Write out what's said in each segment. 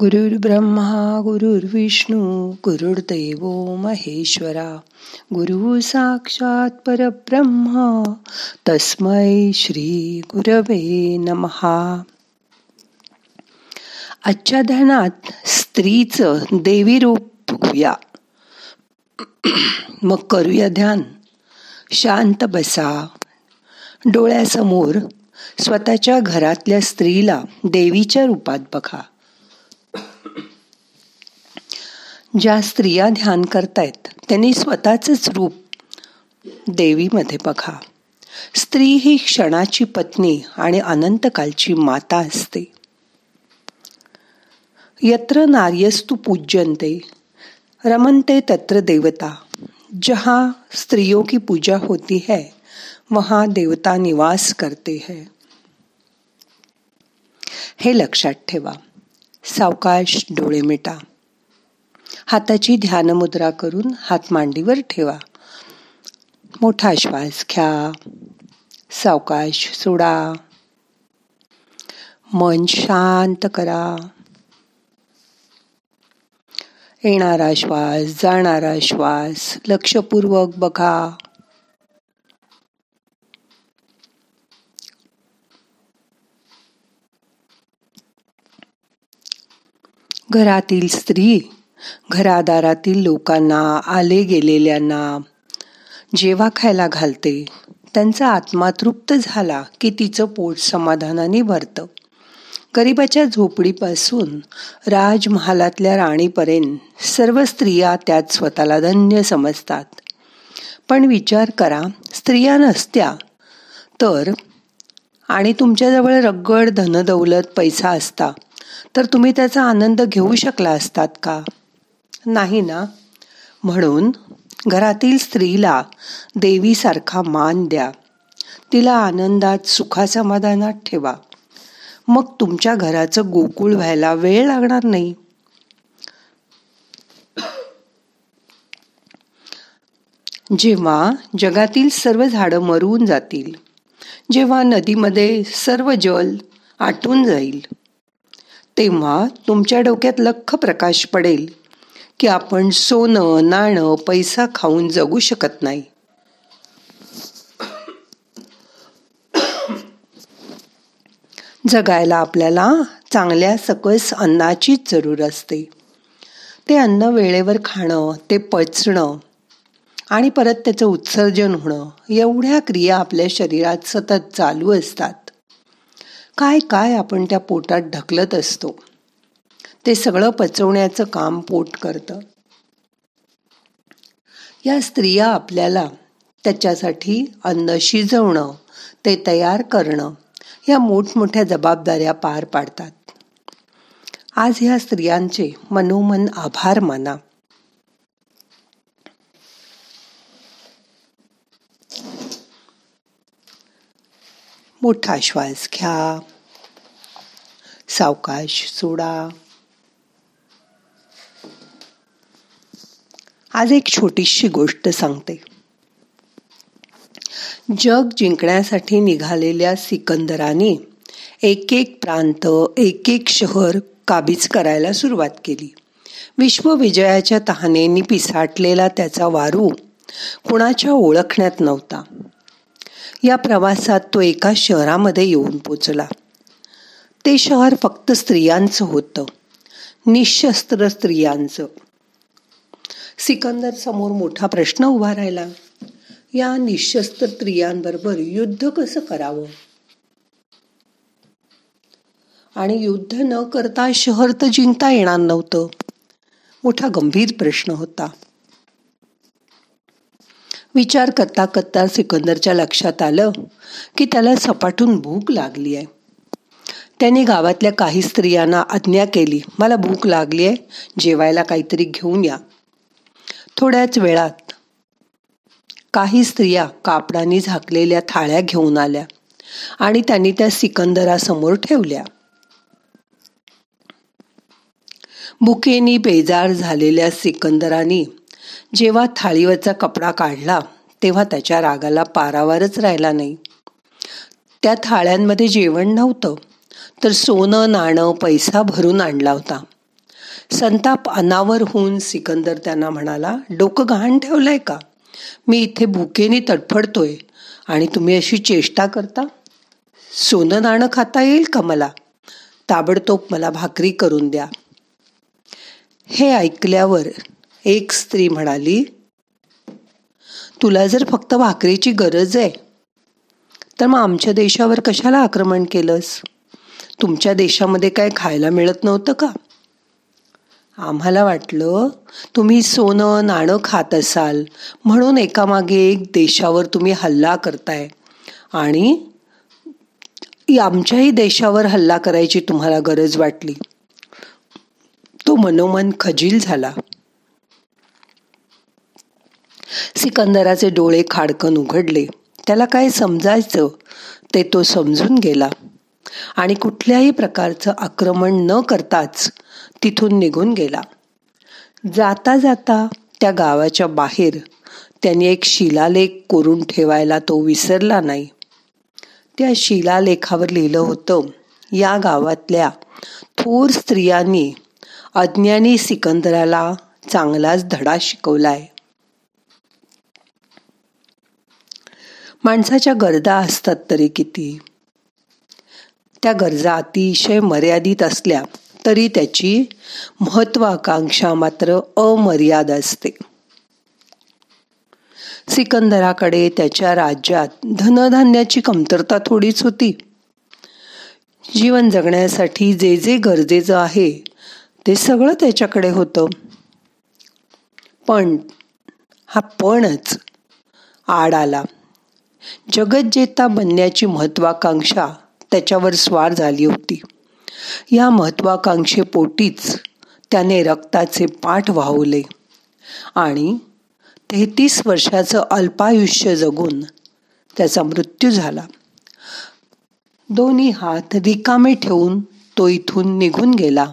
ब्रह्मा गुरुर्विष्णू गुरुर्देव महेश्वरा गुरु साक्षात परब्रह्म तस्मै श्री गुरवे नमहा आजच्या ध्यानात स्त्रीचं देवी रूप बघूया. मग करूया ध्यान. शांत बसा. डोळ्यासमोर स्वतःच्या घरातल्या स्त्रीला देवीच्या रूपात बघा. ज्या स्त्रिया ध्यान करतायत त्यांनी स्वतःच रूप देवीमध्ये बघा. स्त्री ही क्षणाची पत्नी आणि अनंतकालची माता असते. यत्र नार्यस्तु पूज्यंते रमनते तत्र देवता. जहा स्त्रियों की पूजा होती है वहां देवता निवास करते हैं. हे लक्षात ठेवा. सावकाश डोळे मिटा. हाताची ध्यानमुद्रा करून हात मांडीवर ठेवा. मोठा श्वास घ्या. सावकाश सोडा. मन शांत करा. येणारा श्वास जाणारा श्वास लक्षपूर्वक बघा. घरातील स्त्री घरादारातील लोकांना आले गेलेल्यांना जेव्हा खायला घालते. त्यांचा आत्मा तृप्त झाला की तिचं पोट समाधानाने भरतं. गरिबाच्या झोपडीपासून राजमहालातल्या राणीपर्यंत सर्व स्त्रिया त्यात स्वतःला धन्य समजतात. पण विचार करा स्त्रिया नसत्या तर? आणि तुमच्याजवळ रगड धनदौलत पैसा असता तर तुम्ही त्याचा आनंद घेऊ शकला असतात का? नाही ना? म्हणून घरातील स्त्रीला देवीसारखा मान द्या. तिला आनंदात सुखासमाधानात ठेवा. मग तुमच्या घराचं गोकुळ व्हायला वेळ लागणार नाही. जेव्हा जगातील सर्व झाडं मरून जातील जेव्हा नदीमध्ये सर्व जल आटून जाईल तेव्हा तुमच्या डोक्यात लख प्रकाश पडेल. की आपण सोनं नाणं पैसा खाऊन जगू शकत नाही. जगायला आपल्याला चांगल्या सकस अन्नाचीच जरूर असते. ते अन्न वेळेवर खाणं ते पचणं आणि परत त्याचं उत्सर्जन होणं एवढ्या क्रिया आपल्या शरीरात सतत चालू असतात. काय काय आपण त्या पोटात ढकलत असतो? ते सगळं पचवण्याचं काम पोट करतं. या स्त्रिया आपल्याला त्याच्यासाठी अन्न शिजवणं ते तयार करणं या मोठमोठ्या जबाबदाऱ्या पार पाडतात. आज ह्या स्त्रियांचे मनोमन आभार माना. मोठा श्वास घ्या. सावकाश सोडा. आज एक छोटीशी गोष्ट सांगते. जग जिंकण्यासाठी निघालेल्या सिकंदराने एक एक प्रांत एक एक शहर काबीज करायला सुरुवात केली. विश्वविजयाच्या तहानेनी पिसाटलेला त्याचा वारू कुणाच्या ओळखण्यात नव्हता. या प्रवासात तो एका शहरामध्ये येऊन पोचला. ते शहर फक्त स्त्रियांचं होतं. निशस्त्र स्त्रियांचं. सिकंदर समोर मोठा प्रश्न उभा राहिला. या निशस्त्र स्त्रियांबरोबर युद्ध कसं करावं? आणि युद्ध न करता शहर तर जिंकता येणार नव्हतं. मोठा गंभीर प्रश्न होता. विचार करता करता सिकंदरच्या लक्षात आलं की त्याला सपाटून भूक लागली आहे. त्याने गावातल्या काही स्त्रियांना आज्ञा केली मला भूक लागली आहे जेवायला काहीतरी घेऊन या. थोड्याच वेळात काही स्त्रिया कापडाने झाकलेल्या थाळ्या घेऊन आल्या आणि त्यांनी त्या सिकंदरासमोर ठेवल्या. बुकेनी बेजार झालेल्या सिकंदराने जेव्हा थाळीवरचा कपडा काढला तेव्हा त्याच्या रागाला पारावारच राहिला नाही. त्या थाळ्यांमध्ये जेवण नव्हतं तर सोनं नाणं पैसा भरून आणला होता. संताप अनावर होऊन सिकंदर त्यांना म्हणाला डोकं गहाण ठेवलंय का? मी इथे भुकेने तडफडतोय आणि तुम्ही अशी चेष्टा करता? सोनं नाणं खाता येईल का मला? ताबडतोब मला भाकरी करून द्या. हे ऐकल्यावर एक स्त्री म्हणाली तुला जर फक्त भाकरीची गरज आहे तर मग आमच्या देशावर कशाला आक्रमण केलंस? तुमच्या देशामध्ये काय खायला मिळत नव्हतं का? आम्हाला वाटलं तुम्ही सोनं नाणं खात असाल म्हणून एकामागे एक देशावर तुम्ही हल्ला करताय. आणि आमच्याही देशावर हल्ला करायची तुम्हाला गरज वाटली. तो मनोमन खजील झाला. सिकंदराचे डोळे खाडकन उघडले. त्याला काय समजायचं ते तो समजून गेला. आणि कुठल्याही प्रकारचं आक्रमण न करताच तिथून निघून गेला. जाता जाता त्या गावाच्या बाहेर त्यांनी एक शिलालेख कोरून ठेवायला तो विसरला नाही. त्या शिलालेखावर लिहिलं होतं या गावातल्या थोर स्त्रियांनी अज्ञानी सिकंदराला चांगलाच धडा शिकवलाय. माणसाच्या गरजा असतात तरी किती. त्या गरजा अतिशय मर्यादित असल्या तरी त्याची महत्वाकांक्षा मात्र अमर्याद असते. सिकंदराकडे त्याच्या राज्यात धनधान्याची कमतरता थोडीच होती. जीवन जगण्यासाठी जे जे गरजेचं आहे ते सगळं त्याच्याकडे होतं. पण हा पणच आड आला. जगज्जेता बनण्याची महत्वाकांक्षा त्याच्यावर स्वार झाली होती. या महत्वाकांक्षेपोटीच त्याने रक्ताचे पाठ वाहवले. आणि तेहतीस वर्षाचं अल्पायुष्य जगून त्याचा मृत्यू झाला. दोन्ही हात रिकामे ठेवून तो इथून निघून गेला.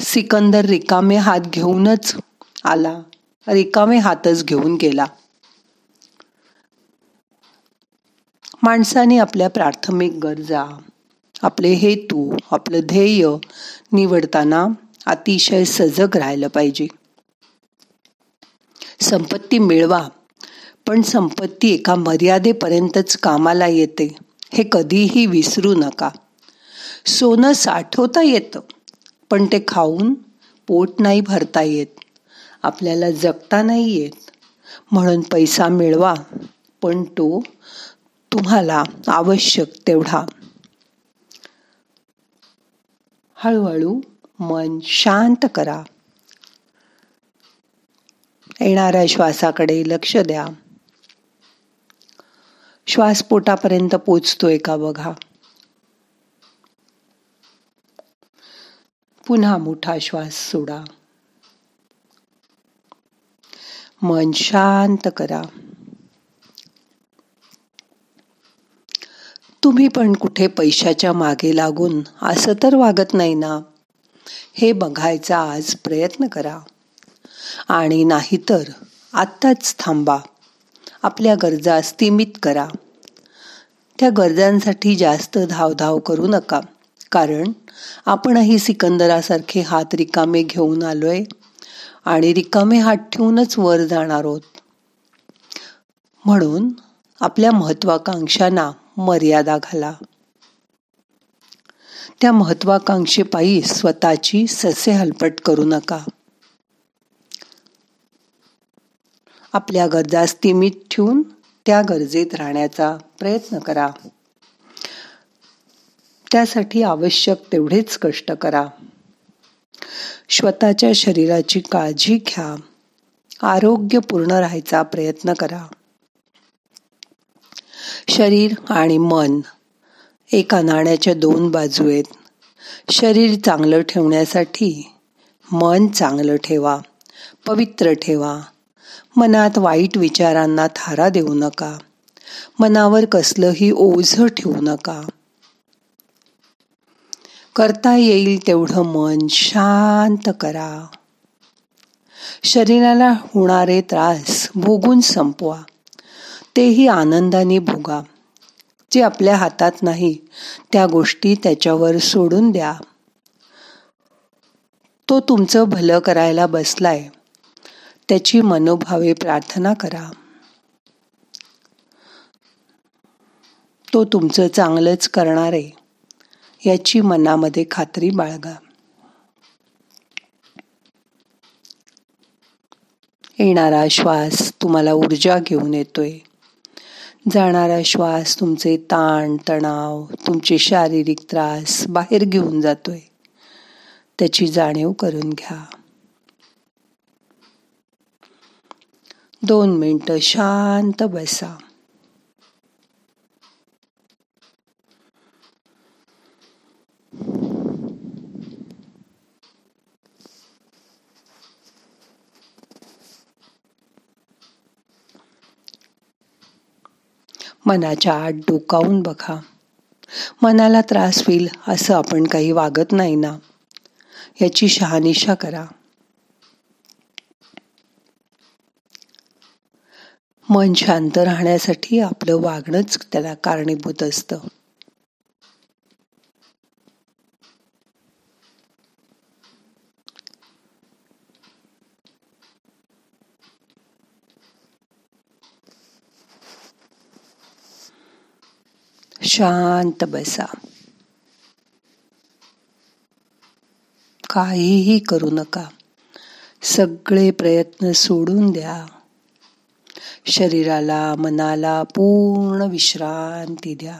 सिकंदर रिकामे हात घेऊनच आला. रिकामे हातच घेऊन गेला. माणसाने आपल्या प्राथमिक गरजा आपले हेतू आपलं ध्येय निवडताना अतिशय सजग राहिलं पाहिजे. संपत्ती मिळवा पण संपत्ती एका मर्यादेपर्यंतच कामाला येते हे कधीही विसरू नका. सोनं साठवता येतं पण ते खाऊन पोट नाही भरता येत. आपल्याला जगता नाही येत. म्हणून पैसा मिळवा पण तो तुम्हाला आवश्यक तेवढा. हळूहळू मन शांत करा. येणाऱ्या श्वासाकडे लक्ष द्या. श्वास पोटापर्यंत पोचतोय का बघा? पुन्हा मोठा श्वास सोडा. मन शांत करा. तुम्ही पण कुठे पैशाच्या मागे लागून असं तर वागत नाही ना. हे बघायचा आज प्रयत्न करा. आणि नाहीतर आत्ताच थांबा. आपल्या गरजा स्थिमित करा. त्या गरजांसाठी जास्त धावधाव करू नका. कारण आपणही सिकंदरासारखे हात रिकामे घेऊन आलोय आणि रिकामे हात ठेवूनच वर जाणार आहोत. म्हणून आपल्या महत्वाकांक्षांना मर्यादा घाला. त्या महत्वाकांक्षेपायी स्वतःची ससे हलपट करू नका. आपल्या गरजा स्थिमित ठेवून त्या गरजेत राहण्याचा प्रयत्न करा. त्यासाठी आवश्यक तेवढेच कष्ट करा. स्वतःच्या शरीराची काळजी घ्या. आरोग्यपूर्ण राहायचा प्रयत्न करा. शरीर आणि मन एका नाण्याच्या दोन बाजू आहेत. शरीर चांगलं ठेवण्यासाठी मन चांगलं ठेवा पवित्र ठेवा. मनात वाईट विचारांना थारा देऊ नका. मनावर कसलंही ओझ ठेवू नका. करता येईल तेवढं मन शांत करा. शरीराला होणारे त्रास भोगून संपवा. तेही आनंदाने भोगा. जे आपल्या हातात नाही त्या गोष्टी त्याच्यावर सोडून द्या. तो तुमचं भलं करायला बसलाय. त्याची मनोभावे प्रार्थना करा. तो तुमचं चांगलंच करणार आहे याची मनामध्ये खात्री बाळगा. येणारा श्वास तुम्हाला ऊर्जा घेऊन येतोय. जाणारा श्वास तुमचे ताण तणाव तुमचे शारीरिक त्रास बाहेर घेऊन जातोय. त्याची जाणीव करून घ्या. दोन मिनटं शांत बसा. मनाच्या आत डोकावून बघा. मनाला त्रास होईल असं आपण काही वागत नाही ना. याची शहानिशा करा. मन शांत राहण्यासाठी आपलं वागणंच त्याला कारणीभूत असतं. शांत बसा. काहीही करू नका. सगळे प्रयत्न सोडून द्या. शरीराला मनाला पूर्ण विश्रांती द्या.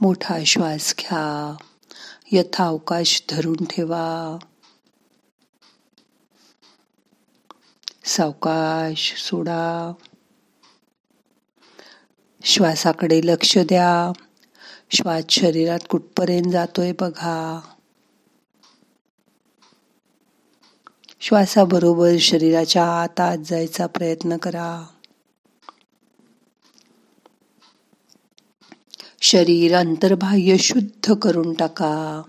मोठा श्वास घ्या. यथावकाश धरून ठेवा. सावकाश सोडा. श्वासाकडे लक्ष द्या. श्वास शरीरात कुठपर्यंत जातोय बघा. श्वासाबरोबर शरीराच्या आत आत जायचा प्रयत्न करा. शरीर अंतर्बाह्य शुद्ध करून टाका.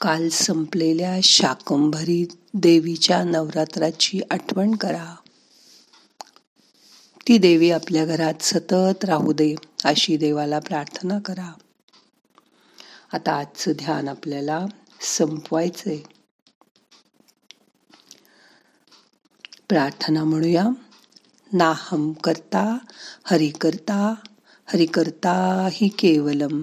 काल संपलेल्या शाकंभरी देवीच्या नवरात्राची आठवण करा. ती देवी आपल्या घरात सतत राहू दे अशी देवाला प्रार्थना करा. आता आजचं ध्यान आपल्याला संपवायचंय. प्रार्थना म्हणूया. नाहम करता हरि करता हरि करता हि केवलम.